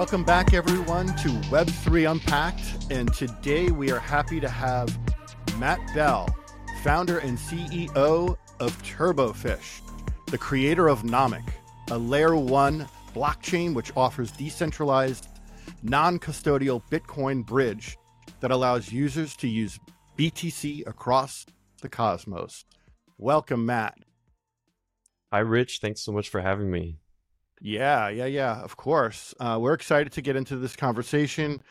Welcome back, everyone, to Web3 Unpacked. And today we are happy to have Matt Bell, founder and CEO of Turbofish, the creator of Nomic, a layer one blockchain which offers decentralized, non custodial Bitcoin bridge that allows users to use BTC across the cosmos. Welcome, Matt. Hi, Rich. Thanks so much for having me. Yeah, yeah, yeah, of course. Uh, we're excited to get into this conversation.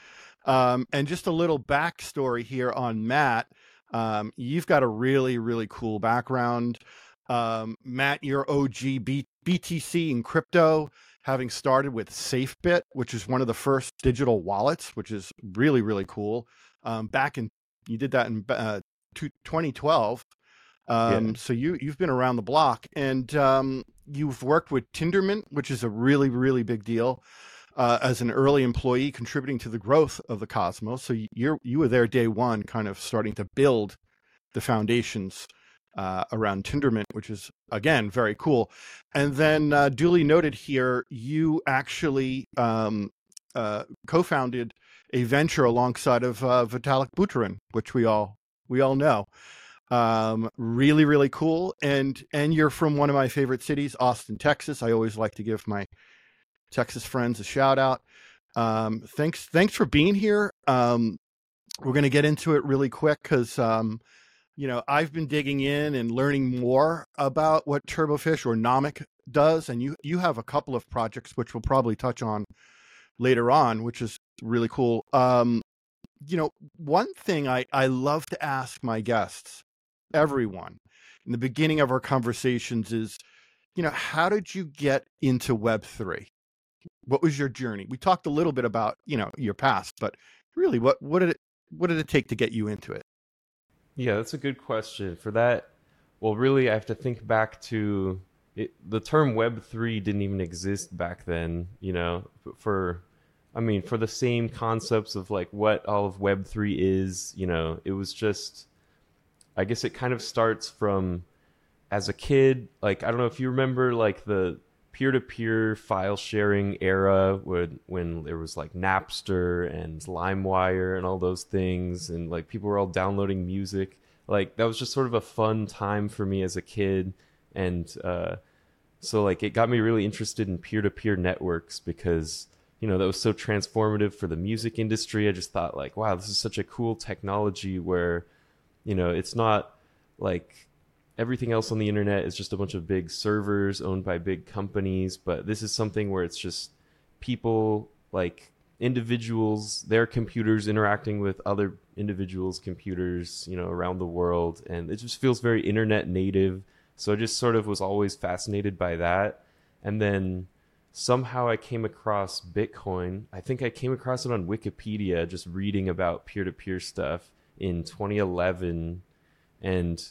Um, and just a little backstory here on Matt. Um, you've got a really, really cool background. Um, Matt, you're OG B- BTC in crypto, having started with SafeBit, which is one of the first digital wallets, which is really, really cool. Um, back in, you did that in uh, 2012. Um, yeah. So you you've been around the block, and um, you've worked with Tendermint, which is a really really big deal. Uh, as an early employee, contributing to the growth of the Cosmos, so you're you were there day one, kind of starting to build the foundations uh, around Tendermint, which is again very cool. And then uh, duly noted here, you actually um, uh, co-founded a venture alongside of uh, Vitalik Buterin, which we all we all know. Um, really, really cool. And and you're from one of my favorite cities, Austin, Texas. I always like to give my Texas friends a shout out. Um, thanks, thanks for being here. Um, we're going to get into it really quick because, um, you know, I've been digging in and learning more about what Turbofish or Nomic does, and you you have a couple of projects which we'll probably touch on later on, which is really cool. Um, you know, one thing I I love to ask my guests everyone in the beginning of our conversations is, you know, how did you get into Web3? What was your journey? We talked a little bit about, you know, your past, but really what what did it what did it take to get you into it? Yeah, that's a good question. For that, well, really I have to think back to it, the term web3 didn't even exist back then, you know, for I mean, for the same concepts of like what all of web3 is, you know, it was just I guess it kind of starts from as a kid. Like I don't know if you remember like the peer-to-peer file sharing era when when there was like Napster and LimeWire and all those things, and like people were all downloading music. Like that was just sort of a fun time for me as a kid, and uh, so like it got me really interested in peer-to-peer networks because you know that was so transformative for the music industry. I just thought like, wow, this is such a cool technology where you know, it's not like everything else on the internet is just a bunch of big servers owned by big companies, but this is something where it's just people like individuals, their computers interacting with other individuals' computers, you know, around the world. And it just feels very internet native. So I just sort of was always fascinated by that. And then somehow I came across Bitcoin. I think I came across it on Wikipedia, just reading about peer to peer stuff in 2011 and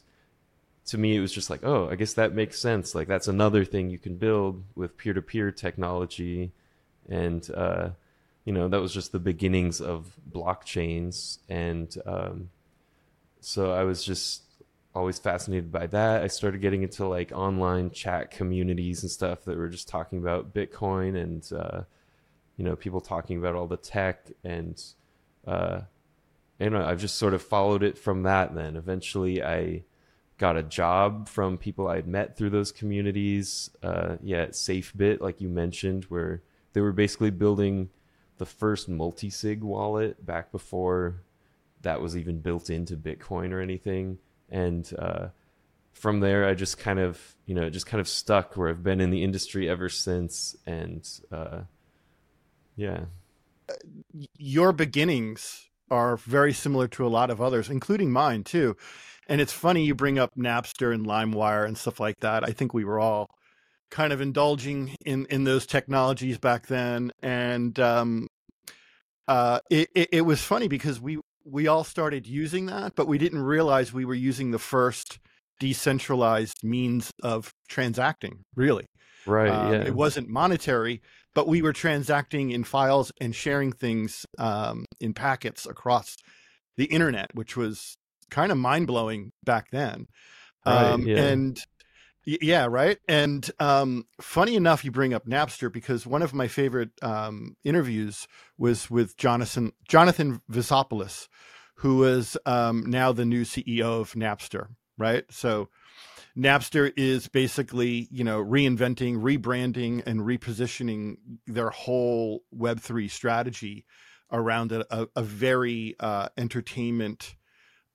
to me it was just like oh i guess that makes sense. Like that's another thing you can build with peer-to-peer technology. And uh, you know that was just the beginnings of blockchains. And um, so i was just always fascinated by that. I started getting into like online chat communities and stuff that were just talking about bitcoin and uh, you know people talking about all the tech and uh, you know, I've just sort of followed it from that. Then eventually, I got a job from people I'd met through those communities. Uh, yeah, at SafeBit, like you mentioned, where they were basically building the first multi-sig wallet back before that was even built into Bitcoin or anything. And uh, from there, I just kind of, you know, just kind of stuck where I've been in the industry ever since. And uh, yeah, your beginnings are very similar to a lot of others, including mine too. And it's funny you bring up Napster and LimeWire and stuff like that. I think we were all kind of indulging in in those technologies back then, and um, uh, it, it, it was funny because we we all started using that, but we didn't realize we were using the first decentralized means of transacting. Really, right? Um, yeah, it wasn't monetary, but we were transacting in files and sharing things um, in packets across the internet, which was kind of mind blowing back then. Right, um, yeah. And Yeah, right. And um, funny enough, you bring up Napster because one of my favorite um, interviews was with Jonathan Jonathan Vlassopulos, who is um, now the new CEO of Napster. Right. So Napster is basically you know reinventing, rebranding, and repositioning their whole Web three strategy around a, a very uh, entertainment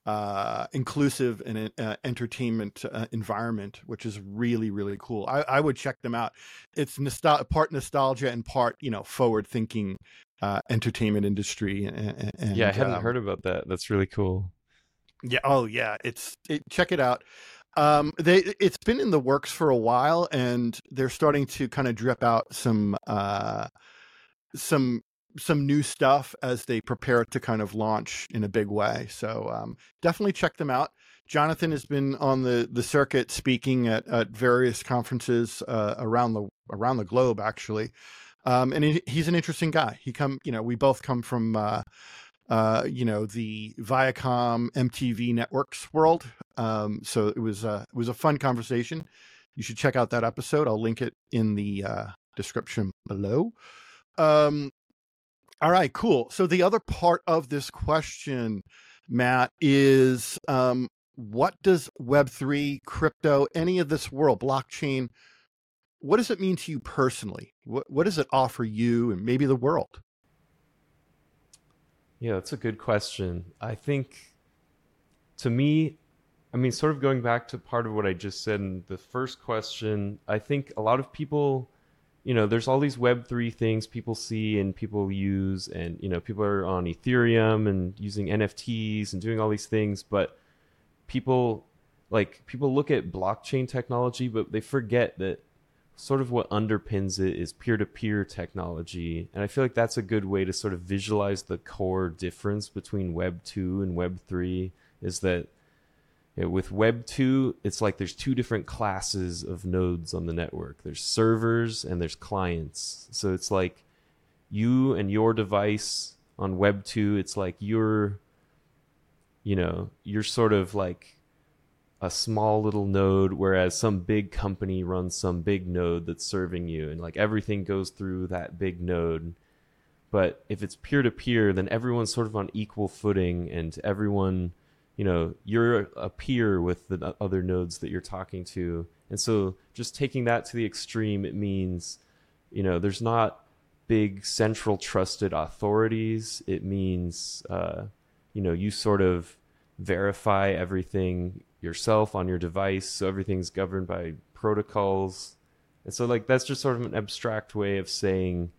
uh, inclusive and uh, entertainment uh, environment, which is really really cool. I, I would check them out. It's nostal- part nostalgia and part you know forward thinking uh, entertainment industry. And, and yeah, I hadn't um, heard about that. That's really cool. Yeah. Oh yeah. It's it, check it out. Um, they it's been in the works for a while, and they're starting to kind of drip out some uh, some some new stuff as they prepare to kind of launch in a big way. So um, definitely check them out. Jonathan has been on the, the circuit speaking at, at various conferences uh, around the around the globe, actually, um, and he, he's an interesting guy. He come, you know, we both come from, uh, uh, you know, the Viacom MTV networks world. Um, so it was a it was a fun conversation. You should check out that episode. I'll link it in the uh, description below. Um, all right, cool. So the other part of this question, Matt, is um, what does Web3, crypto, any of this world, blockchain, what does it mean to you personally? What, what does it offer you and maybe the world? Yeah, that's a good question. I think to me, I mean, sort of going back to part of what I just said in the first question, I think a lot of people you know, there's all these Web3 things people see and people use, and, you know, people are on Ethereum and using NFTs and doing all these things, but people, like, people look at blockchain technology, but they forget that sort of what underpins it is peer to peer technology. And I feel like that's a good way to sort of visualize the core difference between Web 2 and Web 3 is that with Web 2, it's like there's two different classes of nodes on the network. There's servers and there's clients. So it's like you and your device on Web 2, it's like you're you know, you're sort of like a small little node whereas some big company runs some big node that's serving you and like everything goes through that big node. But if it's peer to peer, then everyone's sort of on equal footing and everyone you know you're a peer with the other nodes that you're talking to. And so just taking that to the extreme it means you know there's not big central trusted authorities. It means uh, you know you sort of verify everything yourself on your device so everything's governed by protocols. And so like that's just sort of an abstract way of saying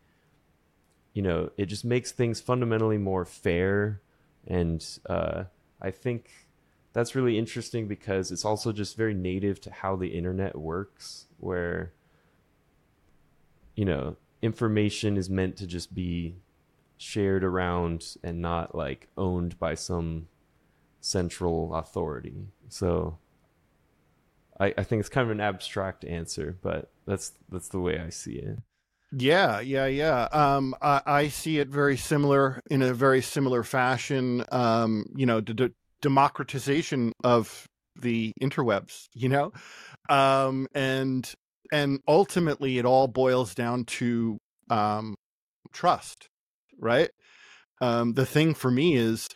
you know it just makes things fundamentally more fair and uh, I think that's really interesting because it's also just very native to how the internet works, where, you know, information is meant to just be shared around and not like owned by some central authority. So I, I think it's kind of an abstract answer, but that's that's the way I see it. Yeah, yeah, yeah. Um, I, I, see it very similar in a very similar fashion. Um, you know, d- democratization of the interwebs. You know, um, and and ultimately, it all boils down to um, trust, right? Um, the thing for me is,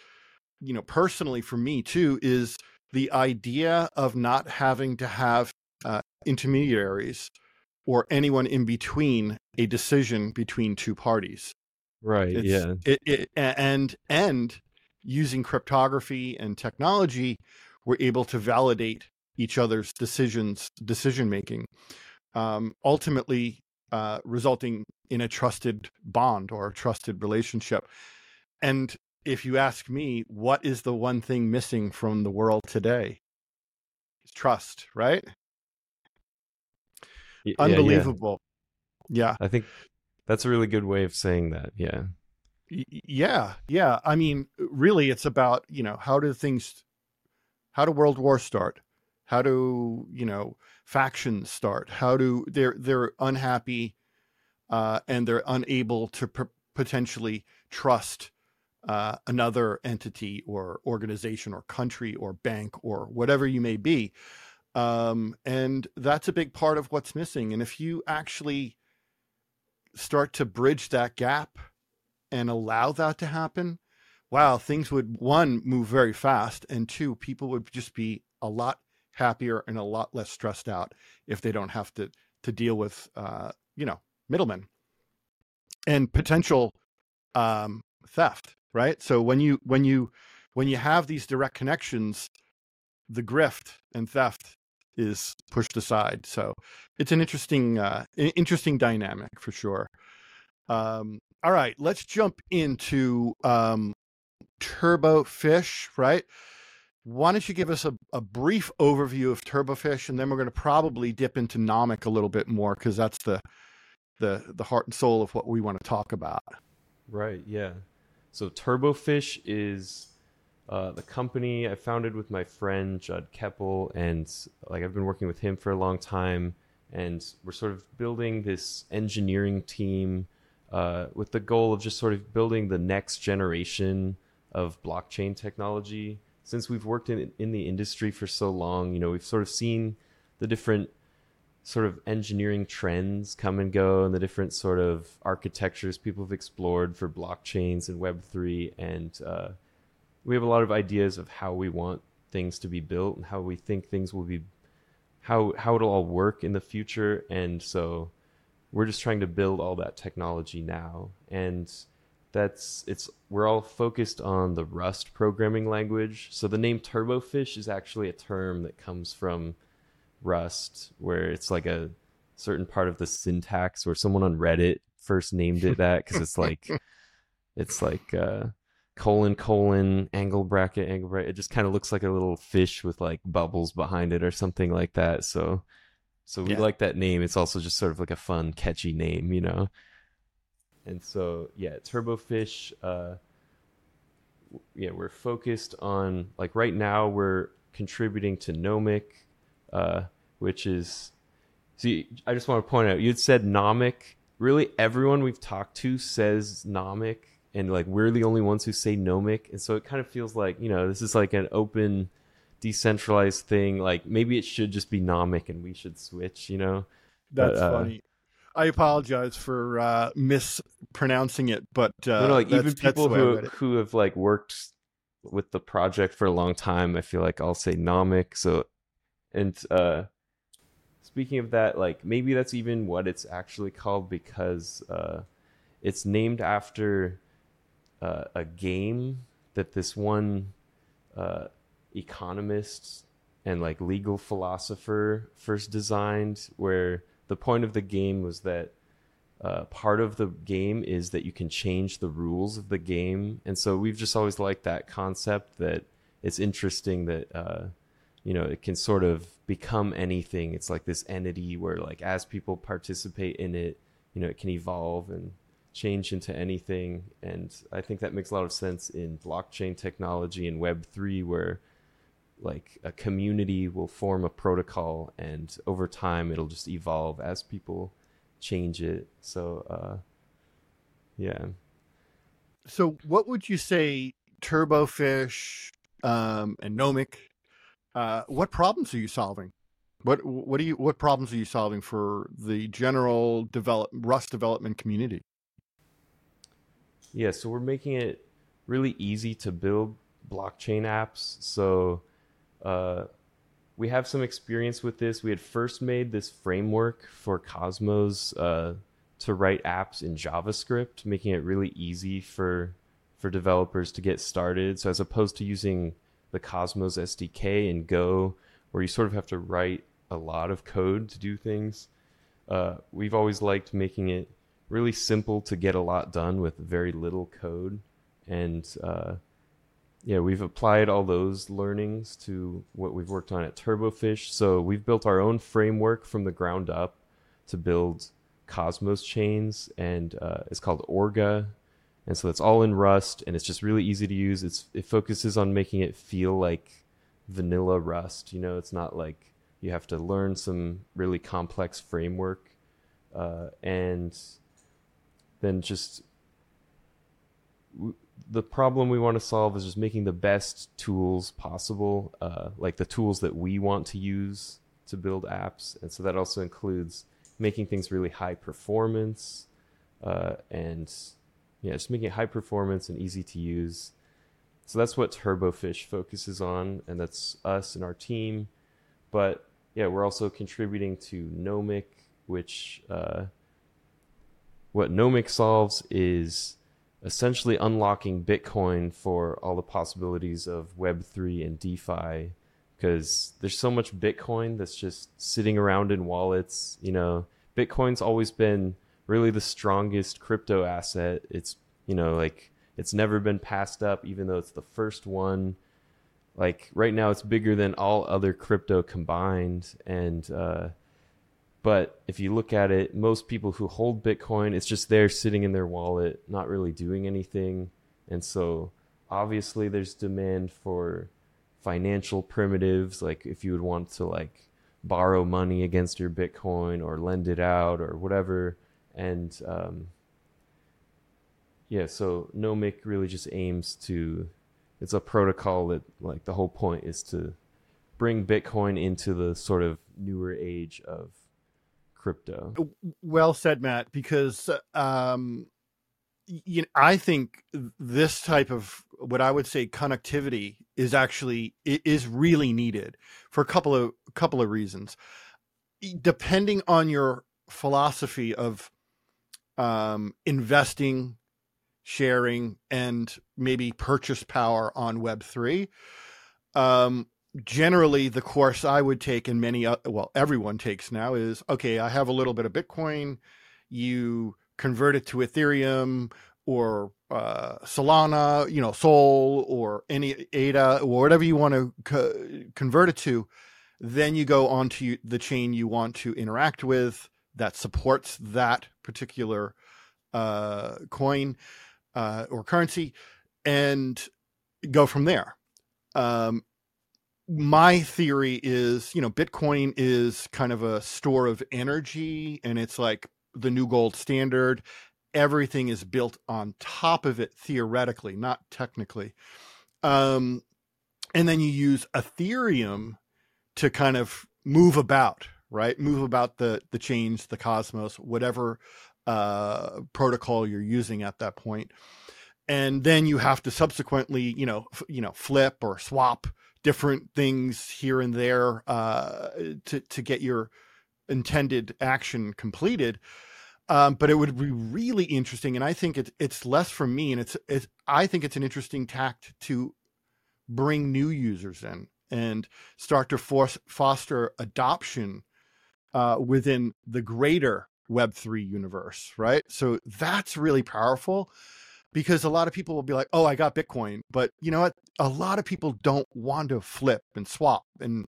you know, personally for me too, is the idea of not having to have uh, intermediaries or anyone in between a decision between two parties. Right. It's, yeah. It, it, and and using cryptography and technology, we're able to validate each other's decisions, decision making, um, ultimately uh, resulting in a trusted bond or a trusted relationship. And if you ask me, what is the one thing missing from the world today? It's trust, right? Yeah, Unbelievable. Yeah. yeah. I think that's a really good way of saying that. Yeah. Yeah. Yeah. I mean, really, it's about, you know, how do things, how do world wars start? How do, you know, factions start? How do they're, they're unhappy uh, and they're unable to p- potentially trust uh, another entity or organization or country or bank or whatever you may be Um, and that's a big part of what's missing. And if you actually start to bridge that gap and allow that to happen, wow, things would one move very fast, and two, people would just be a lot happier and a lot less stressed out if they don't have to to deal with uh, you know middlemen and potential um, theft. Right. So when you when you when you have these direct connections, the grift and theft is pushed aside. So it's an interesting uh, interesting dynamic for sure. Um, all right, let's jump into um, Turbofish, right? Why don't you give us a, a brief overview of Turbofish, and then we're going to probably dip into Nomic a little bit more because that's the the the heart and soul of what we want to talk about. Right. Yeah. So Turbofish is uh, the company I founded with my friend Judd Keppel, and like I've been working with him for a long time, and we're sort of building this engineering team uh, with the goal of just sort of building the next generation of blockchain technology. Since we've worked in in the industry for so long, you know, we've sort of seen the different sort of engineering trends come and go and the different sort of architectures people have explored for blockchains and web3 and uh, we have a lot of ideas of how we want things to be built and how we think things will be how how it'll all work in the future. And so we're just trying to build all that technology now. And that's it's we're all focused on the rust programming language. So the name turbofish is actually a term that comes from rust where it's like a certain part of the syntax where someone on reddit first named it that because it's like it's like uh colon colon angle bracket angle bracket. It just kind of looks like a little fish with like bubbles behind it or something like that. So so we yeah. like that name. It's also just sort of like a fun catchy name you know? And so yeah turbofish uh yeah we're focused on like right now we're contributing to nomic uh which is see i just want to point out you'd said nomic. Really everyone we've talked to says nomic and like we're the only ones who say nomic and so it kind of feels like you know this is like an open decentralized thing like maybe it should just be nomic and we should switch you know that's but, uh, funny I apologize for uh, mispronouncing it, but uh, no, no, like even people who who have like worked with the project for a long time, I feel like I'll say nomic. So, and uh, speaking of that, like maybe that's even what it's actually called because uh, it's named after uh, a game that this one uh, economist and like legal philosopher first designed, where the point of the game was that uh, part of the game is that you can change the rules of the game, and so we've just always liked that concept that it's interesting that uh, you know it can sort of become anything. It's like this entity where like as people participate in it, you know, it can evolve and change into anything. And I think that makes a lot of sense in blockchain technology and Web three, where like a community will form a protocol and over time it'll just evolve as people change it. So uh yeah. So what would you say turbofish um and nomic uh what problems are you solving? What what do you what problems are you solving for the general develop rust development community yeah so we're making it really easy to build blockchain apps so uh, we have some experience with this. We had first made this framework for Cosmos uh, to write apps in JavaScript, making it really easy for for developers to get started. So as opposed to using the Cosmos SDK in Go, where you sort of have to write a lot of code to do things, uh, we've always liked making it really simple to get a lot done with very little code. And uh, yeah, we've applied all those learnings to what we've worked on at Turbofish. So we've built our own framework from the ground up to build Cosmos chains, and uh, it's called Orga. And so it's all in Rust, and it's just really easy to use. It's it focuses on making it feel like vanilla Rust. You know, it's not like you have to learn some really complex framework, uh, and then just the problem we want to solve is just making the best tools possible, uh, like the tools that we want to use to build apps, and so that also includes making things really high performance, uh, and yeah, just making it high performance and easy to use. So that's what Turbofish focuses on, and that's us and our team. But yeah, we're also contributing to Nomic, which uh, what Nomic solves is essentially unlocking Bitcoin for all the possibilities of Web3 and DeFi because there's so much Bitcoin that's just sitting around in wallets. You know, Bitcoin's always been really the strongest crypto asset. It's, you know, like it's never been passed up, even though it's the first one. Like right now, it's bigger than all other crypto combined. And, uh, but if you look at it, most people who hold Bitcoin, it's just there sitting in their wallet, not really doing anything. And so obviously there's demand for financial primitives, like if you would want to like borrow money against your Bitcoin or lend it out or whatever. And um, yeah, so Nomic really just aims to it's a protocol that like the whole point is to bring Bitcoin into the sort of newer age of crypto. Well said, Matt. Because um, you know, I think this type of what I would say connectivity is actually is really needed for a couple of couple of reasons. Depending on your philosophy of um, investing, sharing, and maybe purchase power on Web three, um, generally the course I would take and many well everyone takes now is okay I have a little bit of Bitcoin you convert it to Ethereum or uh, Solana you know Sol or any ADA or whatever you want to co- convert it to then you go onto the chain you want to interact with that supports that particular uh, coin uh, or currency and go from there. Um, my theory is, you know, Bitcoin is kind of a store of energy and it's like the new gold standard. Everything is built on top of it theoretically, not technically. Um, and then you use Ethereum to kind of move about, right? Move about the the chains, the cosmos, whatever uh, protocol you're using at that point. And then you have to subsequently, you know, f- you know, flip or swap different things here and there uh, to to get your intended action completed. Um, but it would be really interesting, and I think it's it's less for me, and it's it's I think it's an interesting tact to bring new users in and start to force foster adoption uh, within the greater Web three universe, right? So that's really powerful because a lot of people will be like, "Oh, I got Bitcoin," but you know what? A lot of people don't want to flip and swap and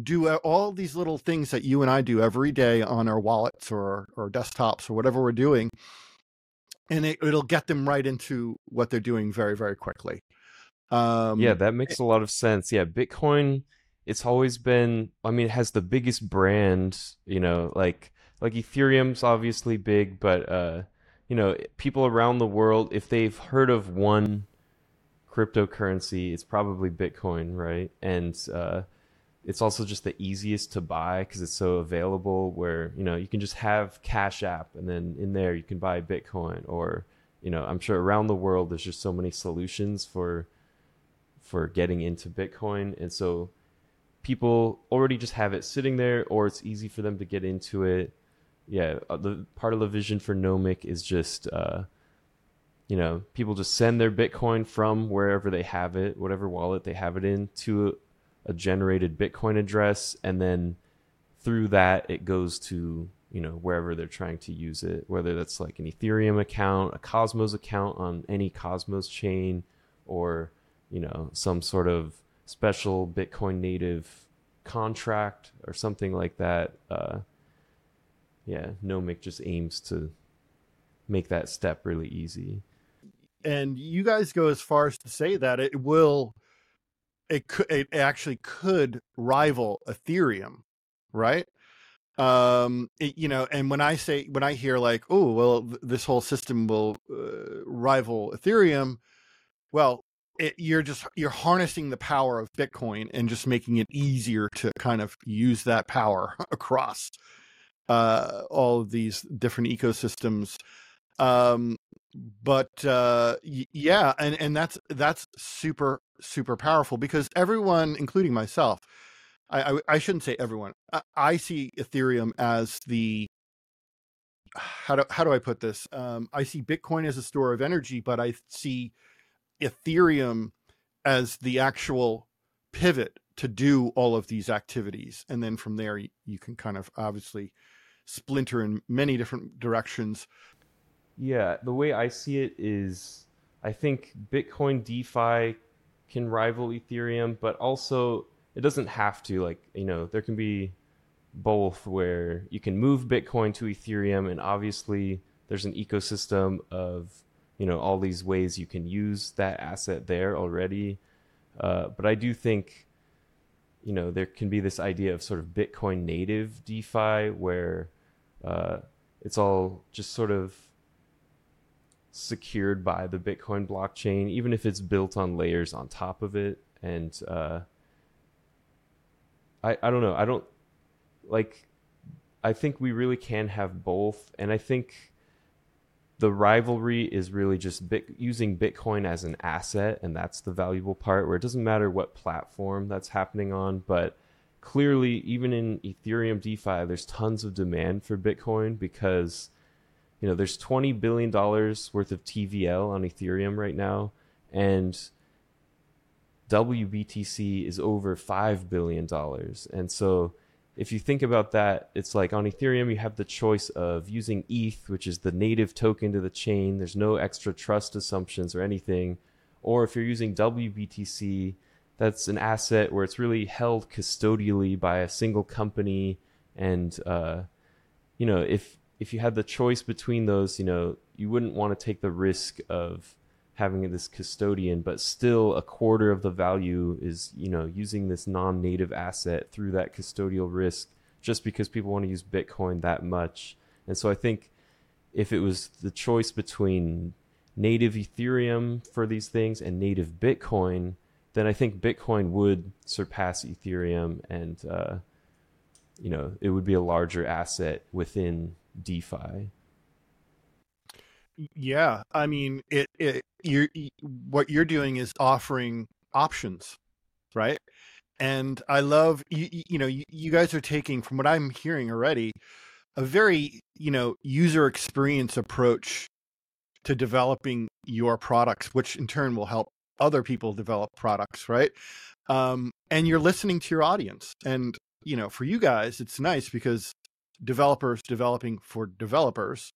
do all these little things that you and I do every day on our wallets or or desktops or whatever we're doing, and it, it'll get them right into what they're doing very very quickly. Um, yeah, that makes a lot of sense. Yeah, Bitcoin. It's always been. I mean, it has the biggest brand. You know, like like Ethereum's obviously big, but uh, you know, people around the world, if they've heard of one cryptocurrency, it's probably Bitcoin, right? And uh, it's also just the easiest to buy because it's so available. Where you know you can just have Cash App, and then in there you can buy Bitcoin, or you know, I'm sure around the world there's just so many solutions for for getting into Bitcoin, and so people already just have it sitting there, or it's easy for them to get into it yeah, uh, the part of the vision for Nomic is just, uh, you know, people just send their Bitcoin from wherever they have it, whatever wallet they have it in, to a generated Bitcoin address, and then through that it goes to you know wherever they're trying to use it, whether that's like an Ethereum account, a Cosmos account on any Cosmos chain, or you know some sort of special Bitcoin native contract or something like that. Uh, yeah, Nomic just aims to make that step really easy. And you guys go as far as to say that it will, it could, it actually could rival Ethereum, right? Um, it, you know, and when I say when I hear like, oh, well, th- this whole system will uh, rival Ethereum, well, it, you're just you're harnessing the power of Bitcoin and just making it easier to kind of use that power across uh, all of these different ecosystems. Um, but uh, y- yeah, and and that's that's super super powerful because everyone, including myself, I I, I shouldn't say everyone. I, I, see Ethereum as the how do how do I put this? Um, I see Bitcoin as a store of energy, but I see Ethereum as the actual pivot to do all of these activities, and then from there you, you can kind of obviously splinter in many different directions. Yeah, the way I see it is I think Bitcoin DeFi can rival Ethereum, but also it doesn't have to. Like, you know, there can be both where you can move Bitcoin to Ethereum, and obviously there's an ecosystem of, you know, all these ways you can use that asset there already. Uh, but I do think, you know, there can be this idea of sort of Bitcoin native DeFi where uh, it's all just sort of secured by the Bitcoin blockchain, even if it's built on layers on top of it. And uh, I I don't know. I don't like. I think we really can have both, and I think the rivalry is really just bit, using Bitcoin as an asset, and that's the valuable part. Where it doesn't matter what platform that's happening on, but clearly, even in Ethereum DeFi, there's tons of demand for Bitcoin because you know there's 20 billion dollars worth of TVL on Ethereum right now, and WBTC is over five billion dollars, and so if you think about that, it's like on Ethereum, you have the choice of using ETH, which is the native token to the chain. There's no extra trust assumptions or anything. Or if you're using WBTC, that's an asset where it's really held custodially by a single company and uh, you know if if you had the choice between those you know you wouldn't want to take the risk of having this custodian but still a quarter of the value is you know using this non-native asset through that custodial risk just because people want to use bitcoin that much. And so i think if it was the choice between native ethereum for these things and native bitcoin then I think Bitcoin would surpass Ethereum, and uh, you know it would be a larger asset within DeFi. Yeah, I mean, it, it you're what you're doing is offering options, right? And I love you. You know, you, you guys are taking from what I'm hearing already a very you know user experience approach to developing your products, which in turn will help other people develop products, right? Um, and you're listening to your audience. And, you know, for you guys, it's nice because developers developing for developers.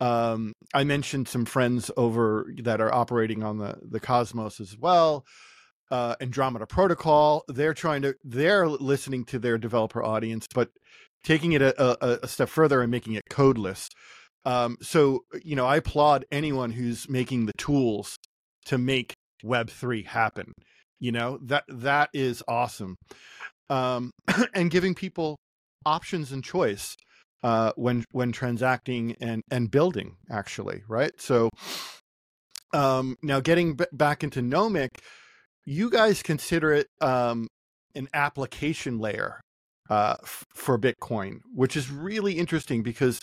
Um, I mentioned some friends over that are operating on the, the Cosmos as well. Uh, Andromeda Protocol, they're trying to, they're listening to their developer audience, but taking it a, a, a step further and making it codeless. Um, so, you know, I applaud anyone who's making the tools to make web3 happen you know that that is awesome um and giving people options and choice uh when when transacting and and building actually right? So um now getting b- back into nomic you guys consider it um an application layer uh f- for bitcoin which is really interesting because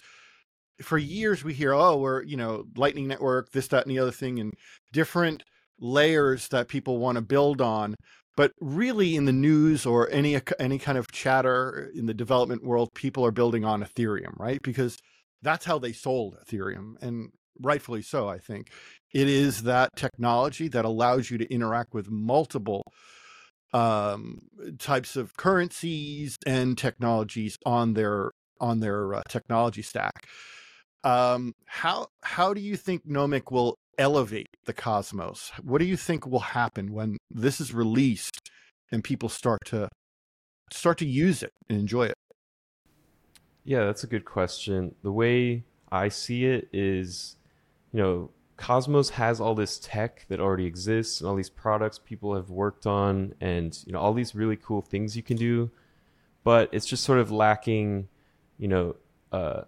for years we hear oh we're you know lightning network this that and the other thing and different layers that people want to build on but really in the news or any any kind of chatter in the development world people are building on ethereum right? Because that's how they sold ethereum and rightfully so i think. It is that technology that allows you to interact with multiple um, types of currencies and technologies on their on their uh, technology stack. Um, how how do you think nomic will elevate the cosmos? What do you think will happen when this is released and people start to start to use it and enjoy it? Yeah, that's a good question. The way I see it is, you know, Cosmos has all this tech that already exists and all these products people have worked on and, you know, all these really cool things you can do, but it's just sort of lacking, you know, uh,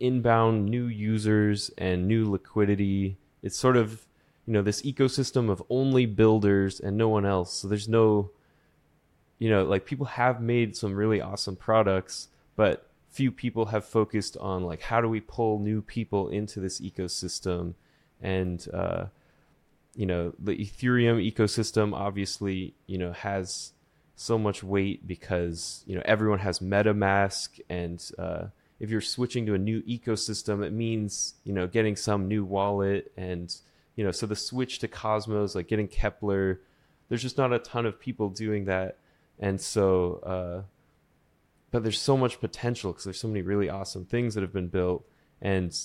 inbound new users and new liquidity it's sort of you know this ecosystem of only builders and no one else. So there's no you know, like people have made some really awesome products, but few people have focused on like how do we pull new people into this ecosystem and uh, you know the ethereum ecosystem obviously you know has so much weight because you know everyone has metamask and uh, if you're switching to a new ecosystem it means you know getting some new wallet and you know so the switch to cosmos like getting Keplr, there's just not a ton of people doing that. And so uh, but there's so much potential because there's so many really awesome things that have been built. And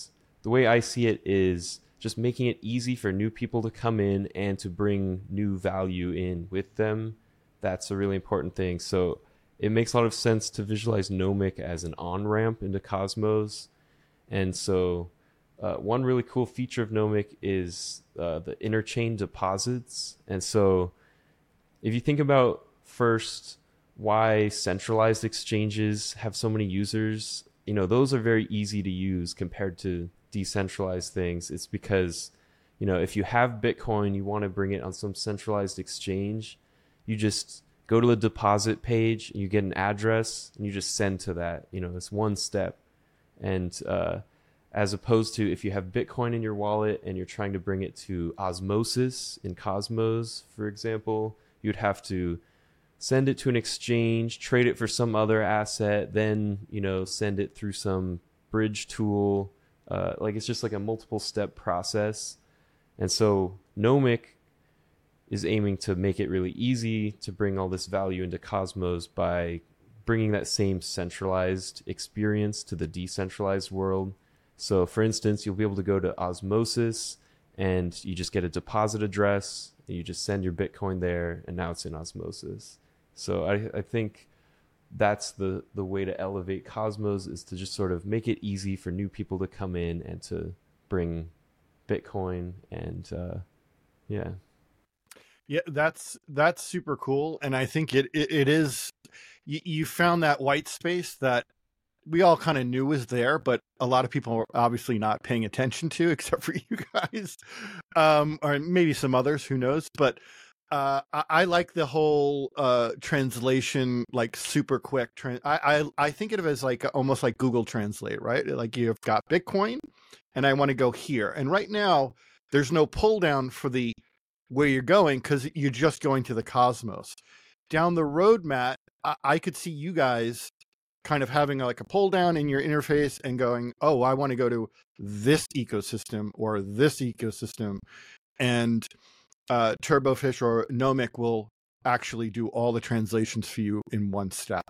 the way i see it is just making it easy for new people to come in and to bring new value in with them. That's a really important thing. So it makes a lot of sense to visualize nomic as an on-ramp into cosmos. And so uh, one really cool feature of nomic is uh, the interchain deposits. And so if you think about first why centralized exchanges have so many users you know those are very easy to use compared to decentralized things. It's because you know if you have bitcoin you want to bring it on some centralized exchange you just go to the deposit page you get an address and you just send to that you know it's one step and uh, as opposed to if you have bitcoin in your wallet and you're trying to bring it to osmosis in cosmos for example you'd have to send it to an exchange, trade it for some other asset, then you know send it through some bridge tool. Uh, like it's just like a multiple step process, and so Nomic is aiming to make it really easy to bring all this value into Cosmos by bringing that same centralized experience to the decentralized world. So, for instance, you'll be able to go to Osmosis and you just get a deposit address, and you just send your Bitcoin there, and now it's in Osmosis. So I, I think that's the the way to elevate Cosmos is to just sort of make it easy for new people to come in and to bring Bitcoin and uh, yeah. Yeah, that's that's super cool, and I think it it, it is. You, you found that white space that we all kind of knew was there, but a lot of people are obviously not paying attention to, except for you guys, um, or maybe some others. Who knows? But uh, I, I, like the whole uh, translation, like super quick. I, I I think of it as like almost like Google Translate, right? Like you've got Bitcoin, and I want to go here, and right now there's no pull down for the where you're going because you're just going to the Cosmos. Down the road, Matt, I, I could see you guys kind of having like a pull down in your interface and going, oh, I want to go to this ecosystem or this ecosystem, and uh, Turbofish or Nomic will actually do all the translations for you in one step.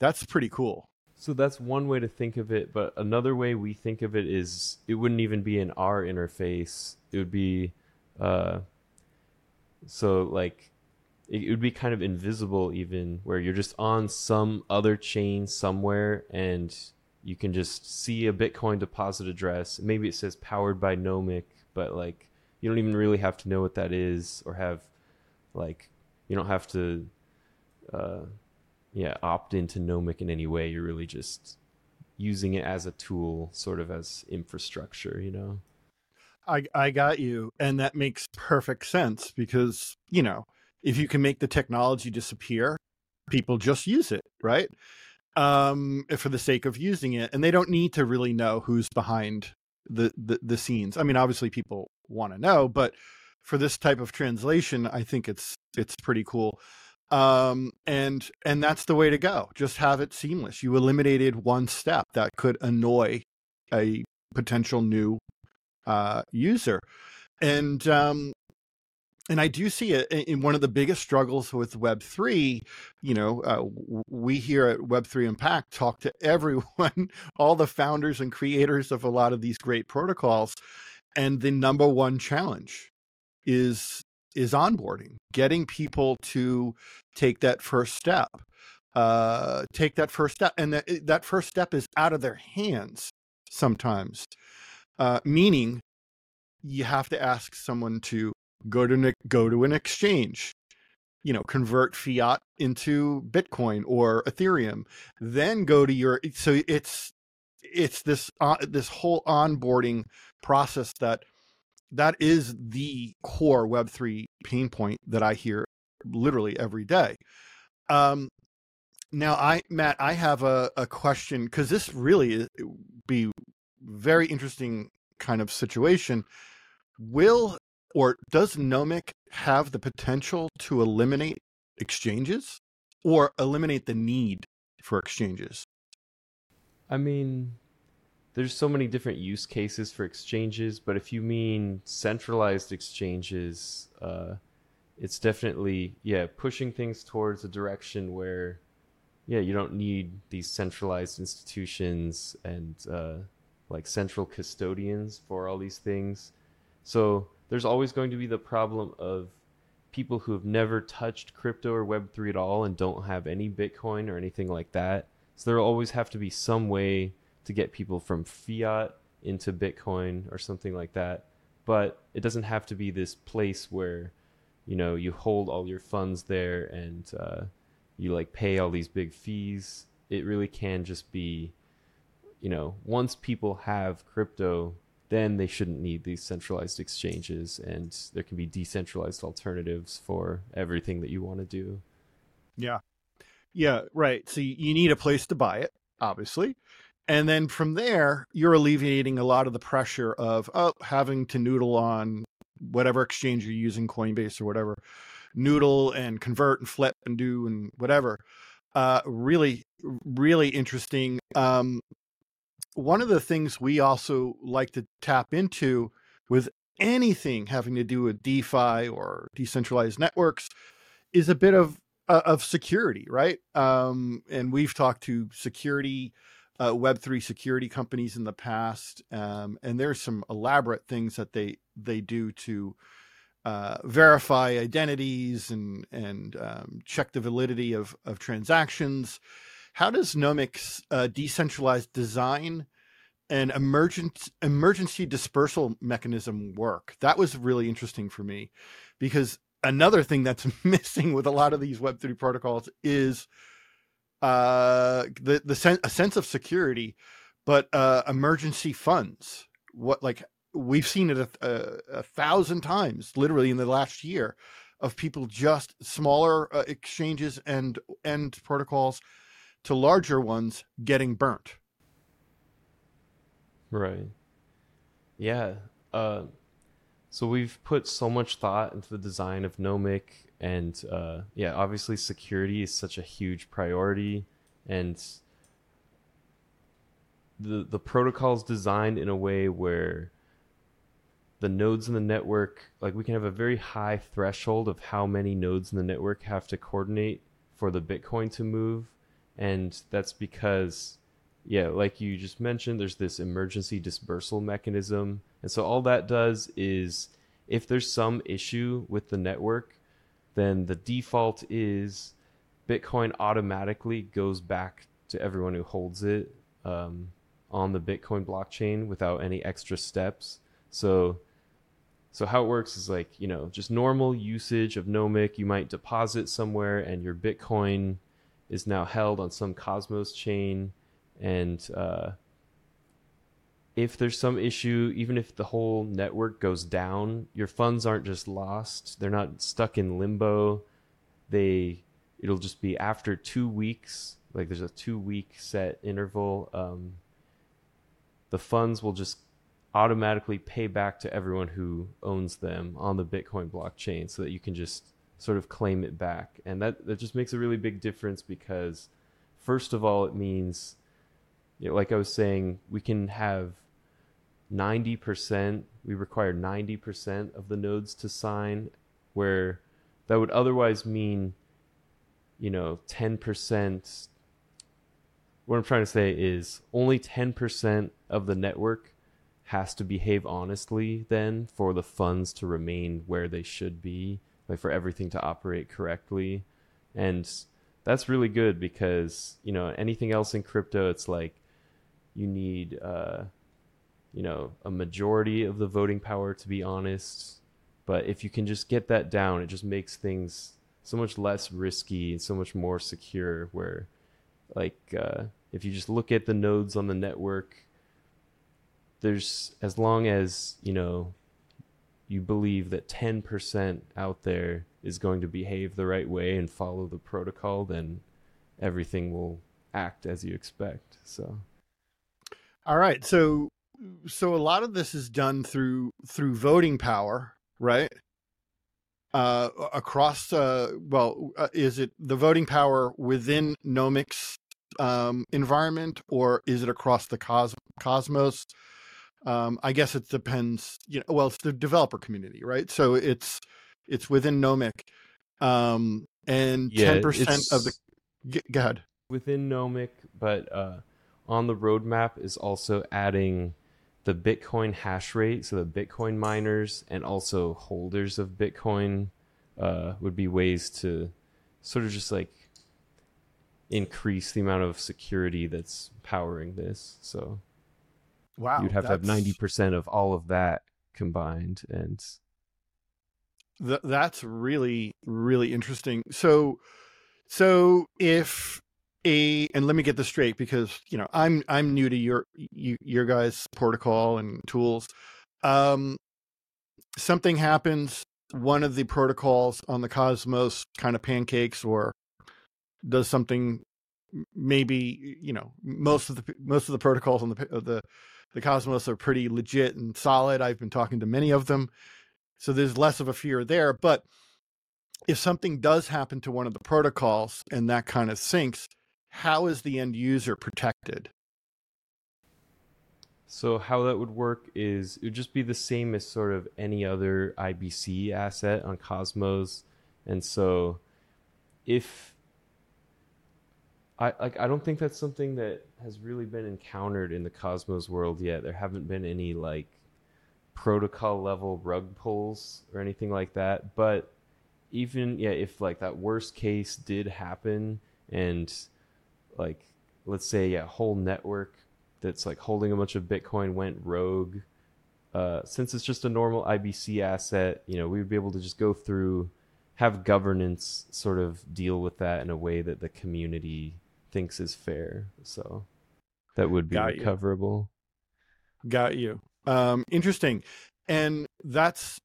That's pretty cool. So that's one way to think of it, but another way we think of it is it wouldn't even be in our interface. It would be uh so like it would be kind of invisible even where you're just on some other chain somewhere and you can just see a bitcoin deposit address. Maybe it says powered by nomic but like you don't even really have to know what that is or have like you don't have to uh yeah opt into nomic in any way. You're really just using it as a tool sort of as infrastructure you know i i got you and that makes perfect sense because you know if you can make the technology disappear people just use it right? Um for the sake of using it and they don't need to really know who's behind the the, the scenes. I mean obviously people want to know but for this type of translation i think it's it's pretty cool. Um and and that's the way to go. Just have it seamless. You eliminated one step that could annoy a potential new uh user and um and I do see it in one of the biggest struggles with Web three. You know, uh, we here at Web three Unpacked talk to everyone, all the founders and creators of a lot of these great protocols, and the number one challenge is is onboarding, getting people to take that first step, uh, take that first step, and that that first step is out of their hands sometimes, uh, meaning you have to ask someone to go to go to an exchange you know convert fiat into bitcoin or ethereum then go to your so it's it's this uh, this whole onboarding process that that is the core Web3 pain point that I hear literally every day. Um, now, I Matt, I have a, a question because this really be very interesting kind of situation. Will or does Nomic have the potential to eliminate exchanges or eliminate the need for exchanges? I mean, there's so many different use cases for exchanges, but if you mean centralized exchanges, uh, it's definitely yeah pushing things towards a direction where yeah you don't need these centralized institutions and uh, like central custodians for all these things. So there's always going to be the problem of people who have never touched crypto or Web3 at all and don't have any Bitcoin or anything like that. So there'll always have to be some way to get people from fiat into Bitcoin or something like that. But it doesn't have to be this place where, you know, you hold all your funds there and uh, you like pay all these big fees. It really can just be, you know, once people have crypto, then they shouldn't need these centralized exchanges and there can be decentralized alternatives for everything that you want to do. Yeah. Yeah, right. So you need a place to buy it, obviously. And then from there, you're alleviating a lot of the pressure of oh, having to noodle on whatever exchange you're using, Coinbase or whatever, noodle and convert and flip and do and whatever. Uh, really, really interesting. Um, one of the things we also like to tap into with anything having to do with DeFi or decentralized networks is a bit of uh, of security, right? Um, and we've talked to security uh, Web3 security companies in the past, um, and there's some elaborate things that they they do to uh, verify identities and and um, check the validity of of transactions. How does Nomic's uh, decentralized design and emergent emergency dispersal mechanism work? That was really interesting for me because another thing that's missing with a lot of these Web3 protocols is uh, the the sen- a sense of security, but uh, emergency funds. What like we've seen it a, a, a, thousand times, literally in the last year, of people just smaller uh, exchanges and and protocols to larger ones getting burnt. Right. Yeah. Uh, so we've put so much thought into the design of Nomic and uh, yeah, obviously security is such a huge priority, and the the protocol is designed in a way where the nodes in the network, like we can have a very high threshold of how many nodes in the network have to coordinate for the Bitcoin to move, and that's because yeah, like you just mentioned, there's this emergency dispersal mechanism. And so all that does is if there's some issue with the network, then the default is Bitcoin automatically goes back to everyone who holds it um, on the Bitcoin blockchain without any extra steps. So, so how it works is like you know just normal usage of Nomic. You might deposit somewhere, and your Bitcoin is now held on some Cosmos chain, and uh, if there's some issue, even if the whole network goes down, your funds aren't just lost. They're not stuck in limbo. They it'll just be after two weeks. Like there's a two week set interval. Um, the funds will just automatically pay back to everyone who owns them on the Bitcoin blockchain, so that you can just sort of claim it back. And that that just makes a really big difference because, first of all, it means, you know, like I was saying, we can have 90%, we require 90% of the nodes to sign, where that would otherwise mean, you know, 10%. What I'm trying to say is only 10% of the network has to behave honestly then for the funds to remain where they should be, like for everything to operate correctly. And that's really good because, you know, anything else in crypto, it's like you need, uh, you know, a majority of the voting power, to be honest. But if you can just get that down, it just makes things so much less risky and so much more secure. Where, like, uh, if you just look at the nodes on the network, there's as long as you know you believe that 10% out there is going to behave the right way and follow the protocol, then everything will act as you expect. So, all right. So, so a lot of this is done through through voting power, right? Uh, across, uh, well, uh, is it the voting power within Nomics um, environment, or is it across the cos- cosmos? Um, I guess it depends. You know, well, it's the developer community, right? So it's it's within Nomic, um, and ten yeah, percent of the. G- go ahead. Within Nomic, but uh, on the roadmap is also adding the Bitcoin hash rate. So the Bitcoin miners and also holders of Bitcoin uh, would be ways to sort of just like increase the amount of security that's powering this. So wow, you'd have to have ninety percent of all of that combined, and th- that's really really interesting. So, so if a and let me get this straight because you know I'm I'm new to your you, your guys protocol and tools. Um, something happens, one of the protocols on the Cosmos kind of pancakes or does something maybe you know most of the most of the protocols on the the the Cosmos are pretty legit and solid. I've been talking to many of them, so there's less of a fear there. But if something does happen to one of the protocols and that kind of sinks, how is the end user protected? So how that would work is it would just be the same as sort of any other IBC asset on Cosmos, and so if I like I don't think that's something that has really been encountered in the Cosmos world yet. There haven't been any like protocol level rug pulls or anything like that. But even yeah, if like that worst case did happen and like let's say yeah, whole network that's like holding a bunch of Bitcoin went rogue, uh, since it's just a normal IBC asset, you know, we would be able to just go through, have governance sort of deal with that in a way that the community thinks is fair. So that would be Got recoverable. You. Got you. Um, interesting. And that's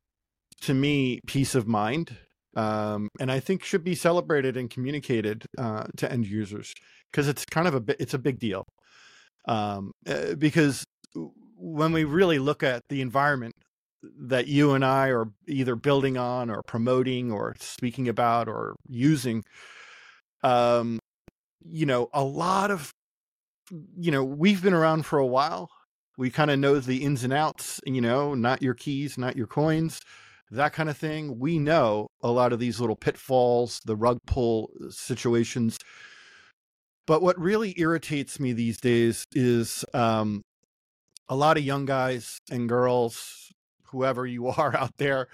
to me peace of mind. Um, and I think should be celebrated and communicated uh, to end users because it's kind of a bit, it's a big deal. Um, uh, because when we really look at the environment that you and I are either building on or promoting or speaking about or using, um, you know, a lot of, you know, we've been around for a while. We kind of know the ins and outs, you know, not your keys, not your coins, that kind of thing. We know a lot of these little pitfalls, the rug pull situations. But what really irritates me these days is um, a lot of young guys and girls, whoever you are out there,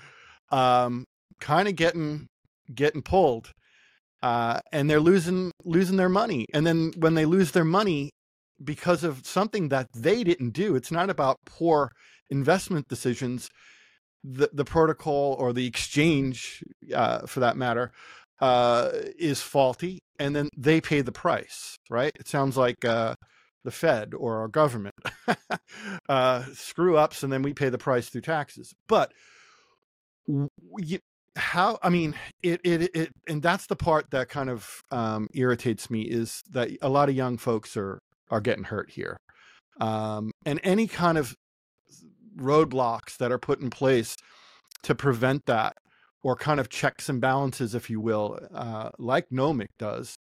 um, kind of getting getting pulled uh, and they're losing losing their money. And then when they lose their money because of something that they didn't do, it's not about poor investment decisions. The the protocol or the exchange, uh, for that matter, uh, is faulty, and then they pay the price. Right? It sounds like uh, the Fed or our government uh, screw ups, and then we pay the price through taxes. But how i mean it, it it and that's the part that kind of um irritates me is that a lot of young folks are are getting hurt here. Um and any kind of roadblocks that are put in place to prevent that or kind of checks and balances if you will uh like nomic does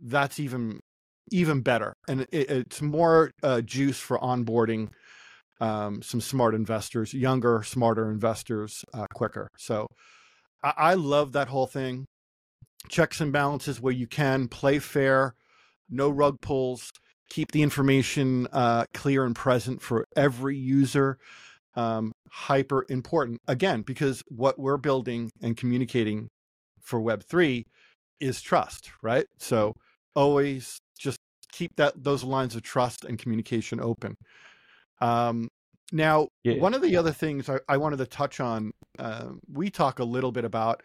that's even even better. And it, it's more uh, juice for onboarding um, some smart investors younger smarter investors uh, quicker. So I, I love that whole thing. Checks and balances where you can play fair, no rug pulls, keep the information uh, clear and present for every user. Um, hyper important again because what we're building and communicating for Web3 is trust, right? So always just keep that those lines of trust and communication open. Um, now, yeah. one of the other things I, I wanted to touch on, uh, we talk a little bit about,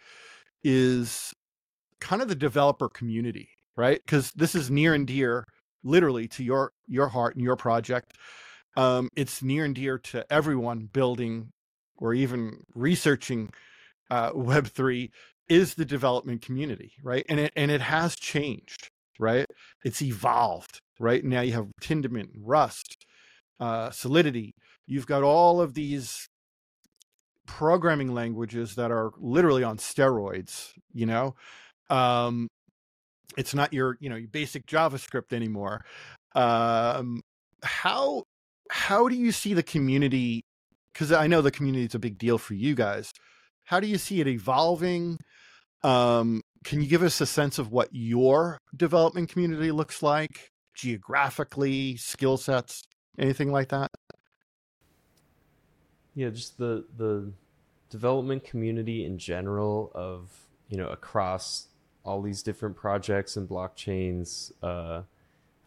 is kind of the developer community, right? Because this is near and dear, literally, to your your heart and your project. Um, it's near and dear to everyone building or even researching uh, Web three is the development community, right? And it and it has changed, right? It's evolved, right? Now you have Tendermint, Rust, uh, Solidity. You've got all of these programming languages that are literally on steroids. You know, um, it's not your you know your basic JavaScript anymore. Um, how how do you see the community? Because I know the community is a big deal for you guys. How do you see it evolving? Um, can you give us a sense of what your development community looks like geographically, skill sets, anything like that? Yeah, just the the development community in general of you know across all these different projects and blockchains. Uh,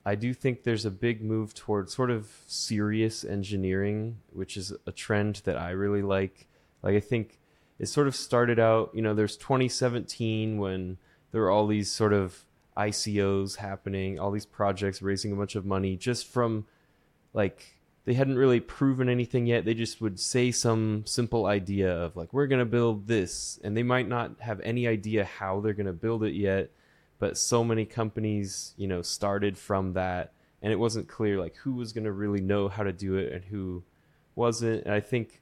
I do think there's a big move toward sort of serious engineering, which is a trend that I really like. Like I think it sort of started out, you know, there's 2017 when there were all these sort of ICOs happening, all these projects raising a bunch of money just from like they hadn't really proven anything yet. They just would say some simple idea of like we're going to build this and they might not have any idea how they're going to build it yet, but so many companies, you know, started from that and it wasn't clear like who was going to really know how to do it and who wasn't. And I think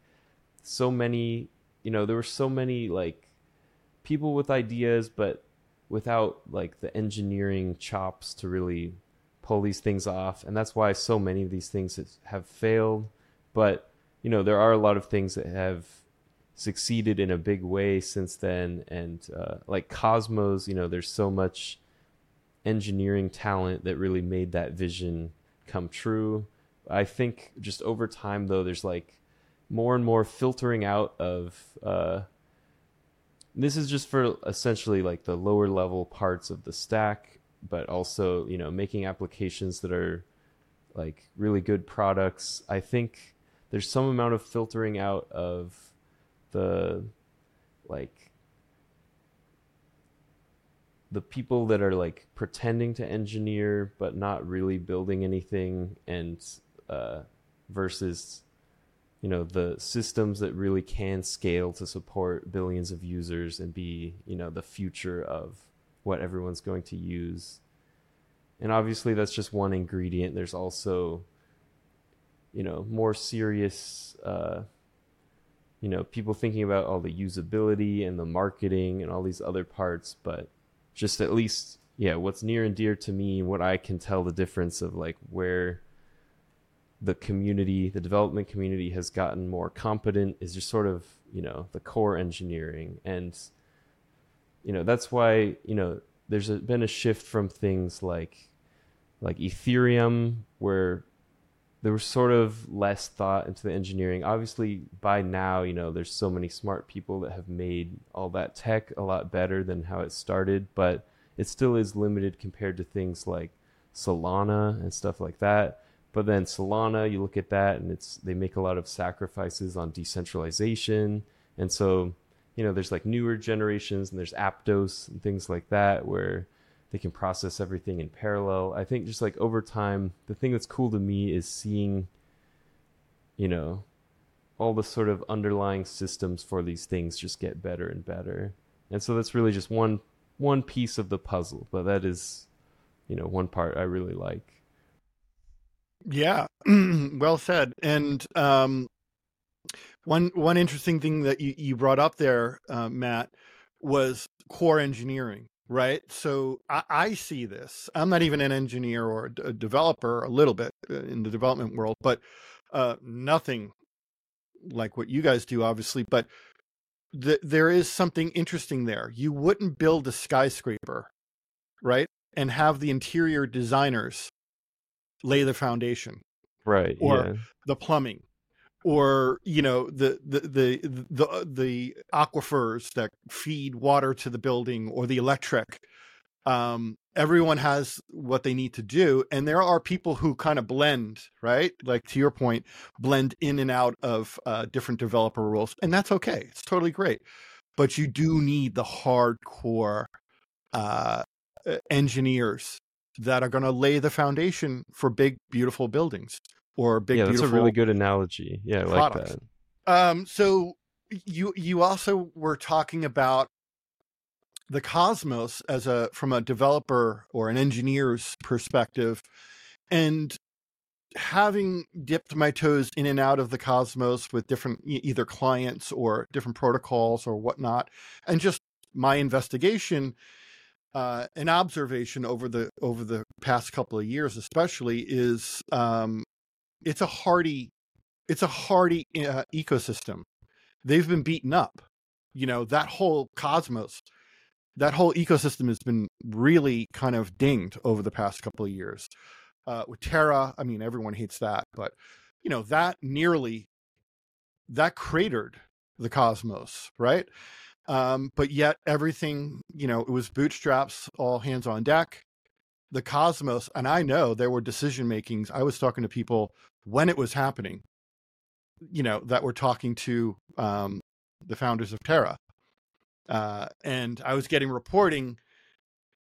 so many you know there were so many like people with ideas but without like the engineering chops to really pull these things off and that's why so many of these things have failed. But you know there are a lot of things that have succeeded in a big way since then and uh, like cosmos you know there's so much engineering talent that really made that vision come true. I think just over time though there's like more and more filtering out of uh, this is just for essentially like the lower level parts of the stack but also you know making applications that are like really good products. I think there's some amount of filtering out of the like the people that are like pretending to engineer but not really building anything and uh, versus you know the systems that really can scale to support billions of users and be you know the future of what everyone's going to use and obviously that's just one ingredient there's also you know more serious uh, you know people thinking about all the usability and the marketing and all these other parts but just at least yeah what's near and dear to me what i can tell the difference of like where the community, the development community has gotten more competent is just sort of, you know, the core engineering. And, you know, that's why, you know, there's a, been a shift from things like, like Ethereum, where there was sort of less thought into the engineering. Obviously, by now, you know, there's so many smart people that have made all that tech a lot better than how it started, but it still is limited compared to things like Solana and stuff like that but then Solana, you look at that and it's they make a lot of sacrifices on decentralization. And so, you know, there's like newer generations and there's Aptos and things like that where they can process everything in parallel. I think just like over time, the thing that's cool to me is seeing, you know, all the sort of underlying systems for these things just get better and better. And so that's really just one one piece of the puzzle, but that is, you know, one part I really like. Yeah, well said. And um, one one interesting thing that you, you brought up there, uh, Matt, was core engineering. Right. So I, I, see this. I'm not even an engineer or a, developer, a little bit uh, in the development world, but uh, nothing like what you guys do, obviously. But th- there is something interesting there. You wouldn't build a skyscraper, right, and have the interior designers lay the foundation right or yeah. the plumbing or you know the, the the the the aquifers that feed water to the building or the electric um everyone has what they need to do. And there are people who kind of blend right? Like to your point blend in and out of uh, different developer roles and that's okay. It's totally great. But you do need the hardcore uh, engineers that are going to lay the foundation for big, beautiful buildings or big. Yeah, that's a really good analogy. Yeah, I products. like that. Um, so you you also were talking about the cosmos as a from a developer or an engineer's perspective and having dipped my toes in and out of the cosmos with different either clients or different protocols or whatnot and just my investigation uh, an observation over the over the past couple of years especially is um, it's a hardy it's a hardy uh, ecosystem they've been beaten up you know that whole cosmos that whole ecosystem has been really kind of dinged over the past couple of years. Uh, with Terra, I mean, everyone hates that, but you know that nearly that cratered the cosmos, right? Um, but yet everything, you know, it was bootstraps, all hands on deck. The cosmos, and I know there were decision makings. I was talking to people when it was happening, you know, that were talking to um, the founders of Terra, uh, and I was getting reporting,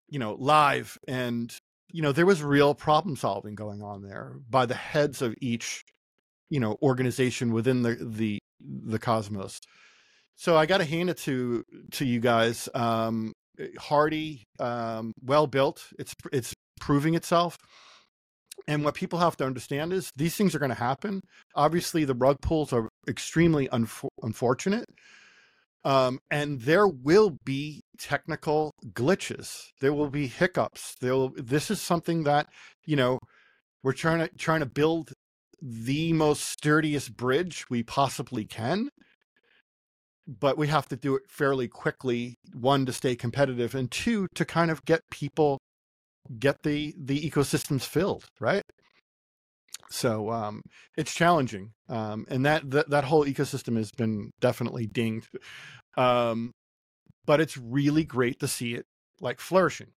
you know, live, and you know there was real problem solving going on there by the heads of each, you know, organization within the the the cosmos. So I got to hand it to to you guys. Um, hardy, um, well built. It's it's proving itself. And what people have to understand is these things are going to happen. Obviously, the rug pulls are extremely unfor- unfortunate, um, and there will be technical glitches. There will be hiccups. There will, this is something that, you know, we're trying to trying to build the most sturdiest bridge we possibly can. But we have to do it fairly quickly, one to stay competitive and two to kind of get people get the the ecosystems filled, right? So um, it's challenging, um, and that, that that whole ecosystem has been definitely dinged. Um, but it's really great to see it like flourishing,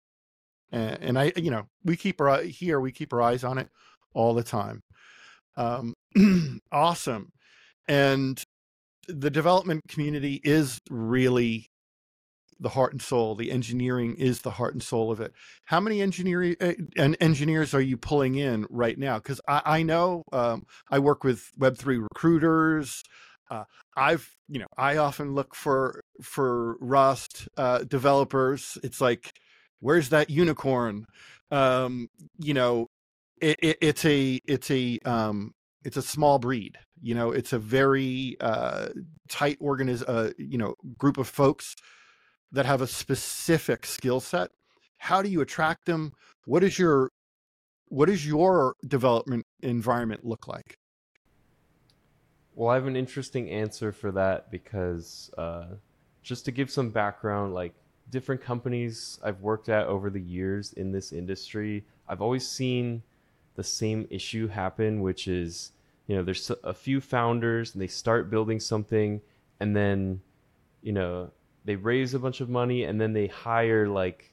and, and I, you know, we keep our here we keep our eyes on it all the time. Um, awesome, and the development community is really the heart and soul. The engineering is the heart and soul of it. How many engineering uh, and engineers are you pulling in right now? Because I, I, know um, I work with Web three recruiters. Uh, I've you know I often look for for Rust uh, developers. It's like, where's that unicorn? Um, you know, it, it, it's a it's a um, it's a small breed. You know, it's a very uh, tight organiz uh, you know group of folks that have a specific skill set how do you attract them what is your what is your development environment look like well i have an interesting answer for that because uh, just to give some background like different companies i've worked at over the years in this industry i've always seen the same issue happen which is you know there's a few founders and they start building something and then you know they raise a bunch of money and then they hire like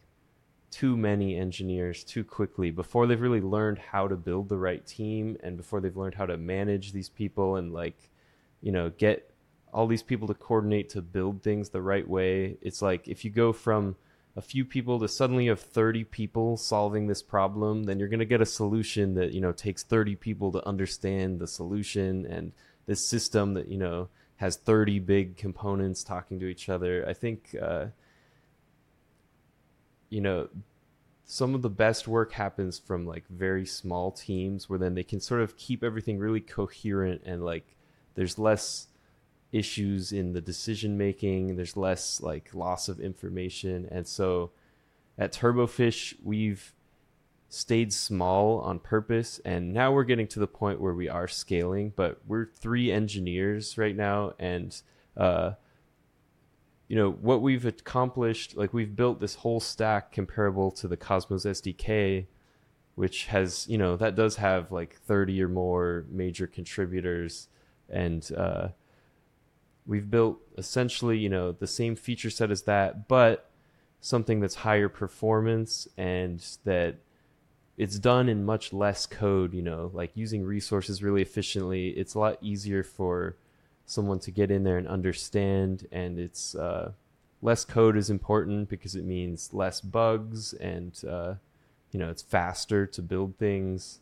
too many engineers too quickly before they've really learned how to build the right team and before they've learned how to manage these people and like you know get all these people to coordinate to build things the right way. It's like if you go from a few people to suddenly have 30 people solving this problem then you're going to get a solution that you know takes 30 people to understand the solution and this system that you know has 30 big components talking to each other. I think, uh, you know, some of the best work happens from like very small teams where then they can sort of keep everything really coherent and like there's less issues in the decision making, there's less like loss of information. And so at Turbofish, we've stayed small on purpose. And now we're getting to the point where we are scaling but we're three engineers right now. And uh, you know what we've accomplished like we've built this whole stack comparable to the cosmos sdk which has you know that does have like 30 or more major contributors. And uh, we've built essentially you know the same feature set as that but something that's higher performance and that it's done in much less code, you know, like using resources really efficiently. It's a lot easier for someone to get in there and understand, and it's uh, less code is important because it means less bugs, and uh, you know, it's faster to build things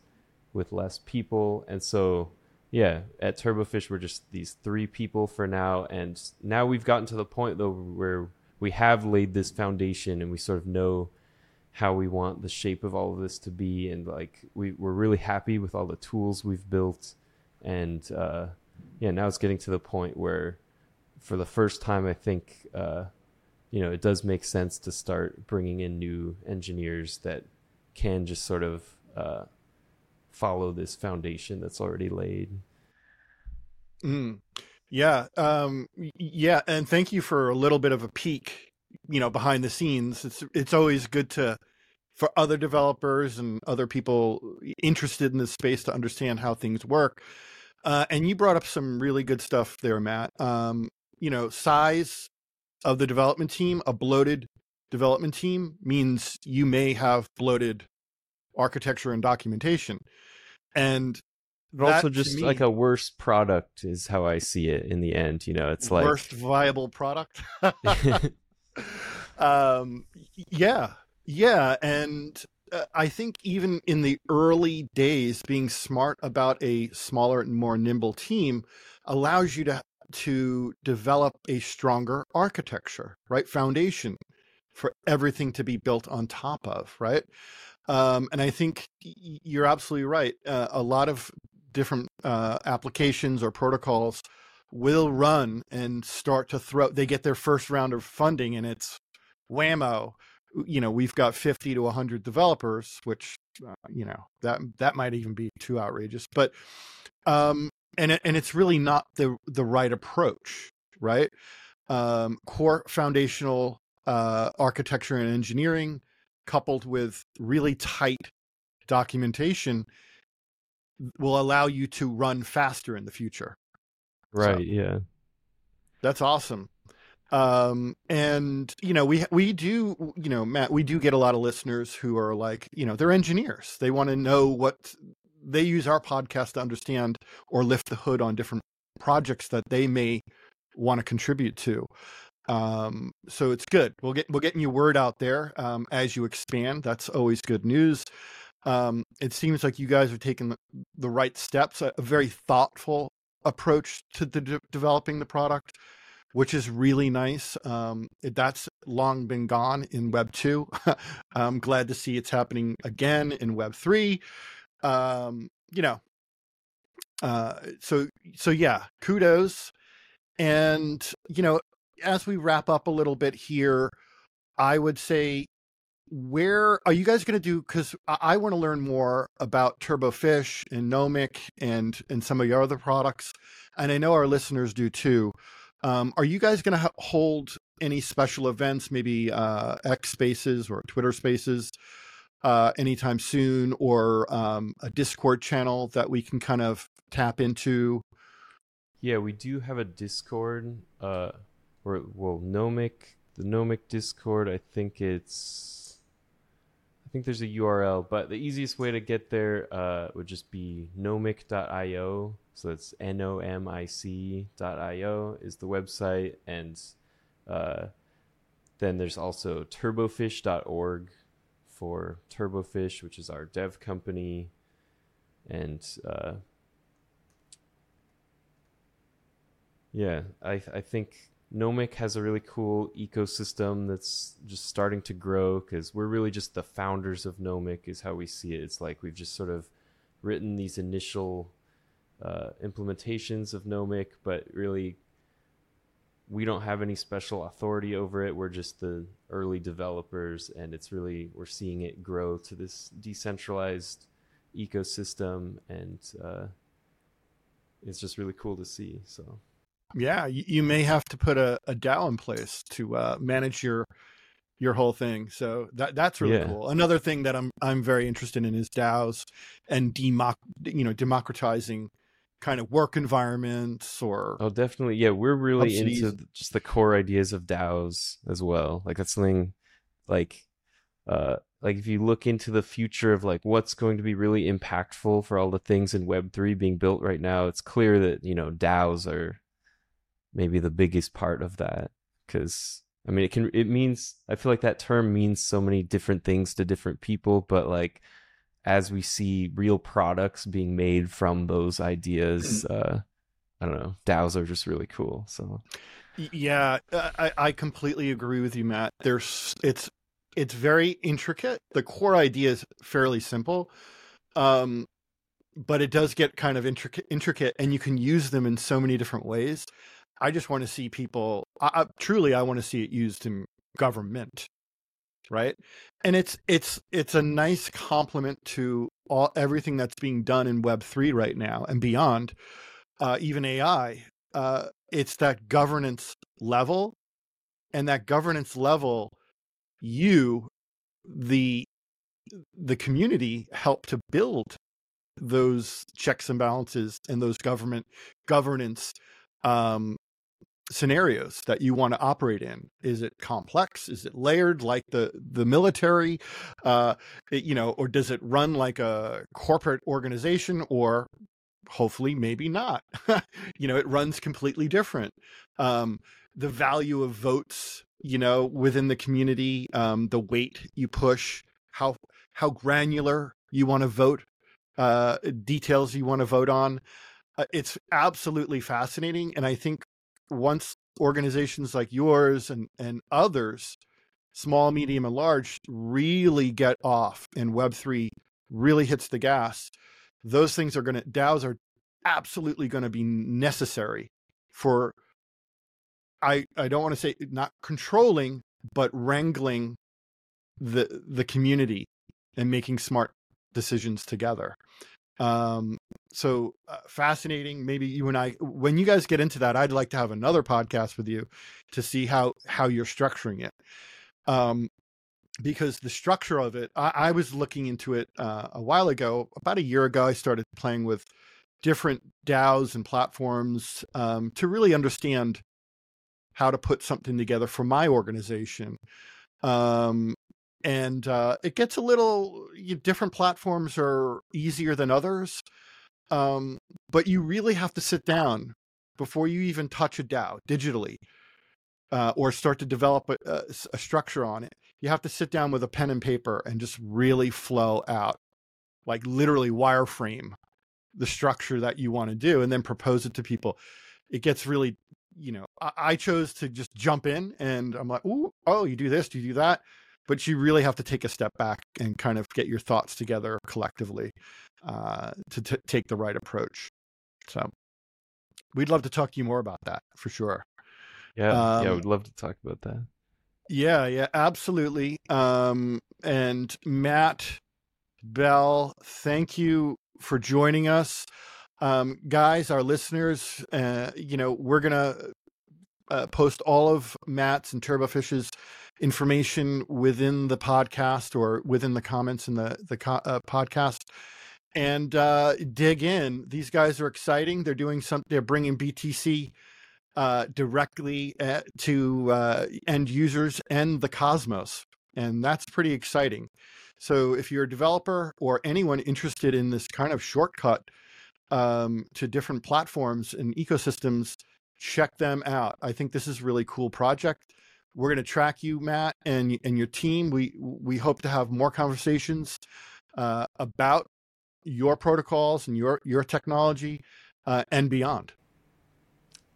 with less people, and so yeah, at Turbofish we're just these three people for now, and now we've gotten to the point though where we have laid this foundation and we sort of know how we want the shape of all of this to be and like we, we're really happy with all the tools we've built and uh, yeah now it's getting to the point where for the first time i think uh, you know it does make sense to start bringing in new engineers that can just sort of uh, follow this foundation that's already laid. Mm. yeah um, yeah and thank you for a little bit of a peek you know behind the scenes. It's it's always good to for other developers and other people interested in this space to understand how things work. Uh, and you brought up some really good stuff there matt. Um, you know size of the development team a bloated development team means you may have bloated architecture and documentation and but also just me, like a worse product is how I see it in the end. You know, it's like worst viable product. um, yeah, yeah, and uh, I think even in the early days, being smart about a smaller and more nimble team allows you to to develop a stronger architecture, right? Foundation for everything to be built on top of, right? Um, and I think you're absolutely right. Uh, a lot of different uh, applications or protocols will run and start to throw. They get their first round of funding, and it's whammo you know we've got 50 to 100 developers which uh, you know that that might even be too outrageous but um and and it's really not the the right approach right um core foundational uh architecture and engineering coupled with really tight documentation will allow you to run faster in the future. Right so, yeah. that's awesome. Um and you know we we do you know matt we do get a lot of listeners who are like you know they're engineers. They want to know what they use our podcast to understand or lift the hood on different projects that they may want to contribute to um so it's good we'll get we're getting your word out there um as you expand that's always good news um it seems like you guys are taking the, the right steps a, a very thoughtful approach to the de- developing the product which is really nice. Um, that's long been gone in Web 2. I'm glad to see it's happening again in Web 3. Um, you know, uh, so so yeah, kudos. And you know, as we wrap up a little bit here, I would say where are you guys going to do because i, I want to learn more about turbofish and nomic and and some of your other products and i know our listeners do too um, are you guys going to ha- hold any special events, maybe uh, X Spaces or Twitter Spaces, uh, anytime soon, or um, a Discord channel that we can kind of tap into? Yeah, we do have a Discord. Uh, or well, Nomic, the Nomic Discord. I think it's. I think there's a URL, but the easiest way to get there uh, would just be nomic.io so it's nomic.io is the website. And uh, then there's also turbofish.org for Turbofish, which is our dev company. And uh, yeah, I, I think Nomic has a really cool ecosystem that's just starting to grow because we're really just the founders of Nomic, is how we see it. It's like we've just sort of written these initial uh, implementations of Nomic, but really we don't have any special authority over it. We're just the early developers, and it's really we're seeing it grow to this decentralized ecosystem, and uh, it's just really cool to see. So, yeah, you, you may have to put a, a DAO in place to uh, manage your your whole thing. So that that's really yeah. cool. Another thing that I'm I'm very interested in is DAOs and democ you know democratizing kind of work environments or oh definitely yeah we're really into just the core ideas of DAOs as well like that's something like uh like if you look into the future of like what's going to be really impactful for all the things in web 3 being built right now it's clear that you know DAOs are maybe the biggest part of that cuz I mean it can it means I feel like that term means so many different things to different people but like as we see real products being made from those ideas, uh, I don't know, DAOs are just really cool. So, yeah, I, I completely agree with you, Matt. There's it's it's very intricate. The core idea is fairly simple, um, but it does get kind of intricate, intricate, and you can use them in so many different ways. I just want to see people. I, I, truly, I want to see it used in government, right? And it's it's it's a nice complement to all everything that's being done in Web three right now and beyond, uh, even AI. Uh, it's that governance level, and that governance level, you, the the community, help to build those checks and balances and those government governance um, scenarios that you want to operate in? Is it complex? Is it layered like the the military? Uh you know or does it run like a corporate organization or hopefully maybe not? You know it runs completely different. Um the value of votes you know within the community um the weight you push how how granular you want to vote uh details you want to vote on uh, it's absolutely fascinating and i think once organizations like yours and and others small mm-hmm. medium and large really get off and web3 really hits the gas those things are going to DAOs are absolutely going to be necessary for I I don't want to say not controlling but wrangling the the community and making smart decisions together. Um so uh, fascinating maybe you and I when you guys get into that I'd like to have another podcast with you to see how how you're structuring it. Um because the structure of it, I, I was looking into it uh, a while ago. About a year ago, I started playing with different DAOs and platforms um, to really understand how to put something together for my organization. Um, and uh, it gets a little you, different platforms are easier than others, um, but you really have to sit down before you even touch a DAO digitally uh, or start to develop a, a, a structure on it you have to sit down with a pen and paper and just really flow out, like literally wireframe the structure that you want to do and then propose it to people. It gets really, you know, I, I chose to just jump in and I'm like, oh, you do this, do you do that. But you really have to take a step back and kind of get your thoughts together collectively uh, to t- take the right approach. So we'd love to talk to you more about that for sure. Yeah, um, yeah, we'd love to talk about that. Yeah, yeah, absolutely. Um, and Matt Bell, thank you for joining us. Um, guys, our listeners, uh, you know, we're going to uh, post all of Matt's and Turbofish's information within the podcast or within the comments in the, the uh, podcast and uh, dig in. These guys are exciting. They're doing something, they're bringing BTC uh, directly at, uh, to uh, end users and the cosmos. And that's pretty exciting. So if you're a developer or anyone interested in this kind of shortcut um, to different platforms and ecosystems, check them out. I think this is a really cool project. We're going to track you, Matt, and and your team. We we hope to have more conversations uh, about your protocols and your your technology uh, and beyond.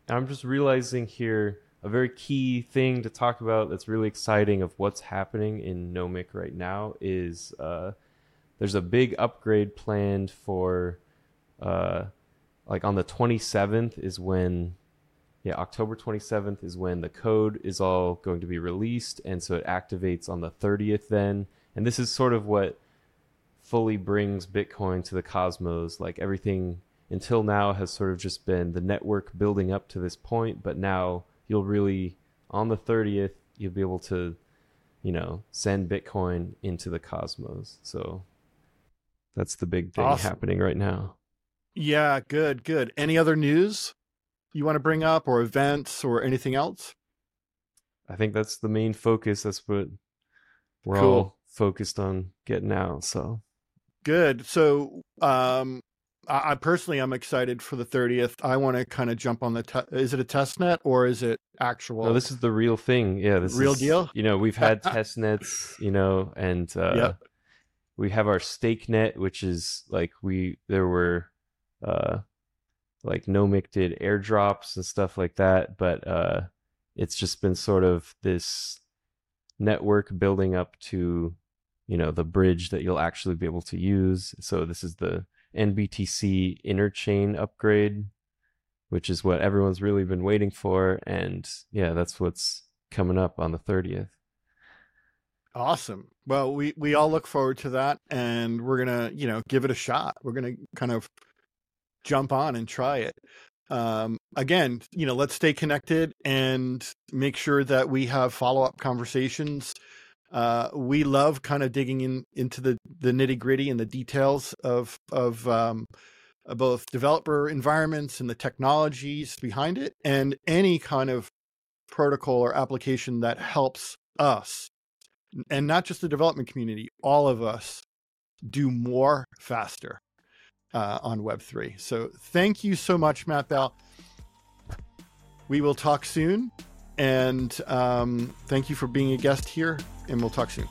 I'm just realizing here a very key thing to talk about that's really exciting of what's happening in Nomic right now is uh, there's a big upgrade planned for uh, like on the 27th is when yeah October 27th is when the code is all going to be released and so it activates on the 30th then. And this is sort of what fully brings Bitcoin to the cosmos. Like everything until now has sort of just been the network building up to this point, but now you'll really on the 30th you'll be able to you know send bitcoin into the cosmos. So that's the big thing awesome. happening right now. Yeah good good. Any other news you want to bring up or events or anything else i think that's the main focus that's what we're cool. all focused on getting out so good so um I, personally, I'm excited for the 30th. I want to kind of jump on the. Te- is it a test net or is it actual? No, this is the real thing. Yeah, this real is, deal. You know, we've had test nets. You know, and uh, yep. we have our stake net, which is like we there were uh, like Nomic did airdrops and stuff like that, but uh, it's just been sort of this network building up to you know the bridge that you'll actually be able to use. So this is the NBTC interchain upgrade, which is what everyone's really been waiting for, and yeah, that's what's coming up on the 30th. Awesome. Well, we we all look forward to that, and we're gonna you know give it a shot. We're gonna kind of jump on and try it. Um, again, you know, let's stay connected and make sure that we have follow up conversations. Uh, we love kind of digging in into the the nitty gritty and the details of of um, both developer environments and the technologies behind it, and any kind of protocol or application that helps us and not just the development community, all of us do more faster uh, on Web3. So thank you so much, Matt Bell. We will talk soon. And um, thank you for being a guest here, and we'll talk soon.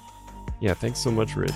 Yeah, thanks so much, Rich.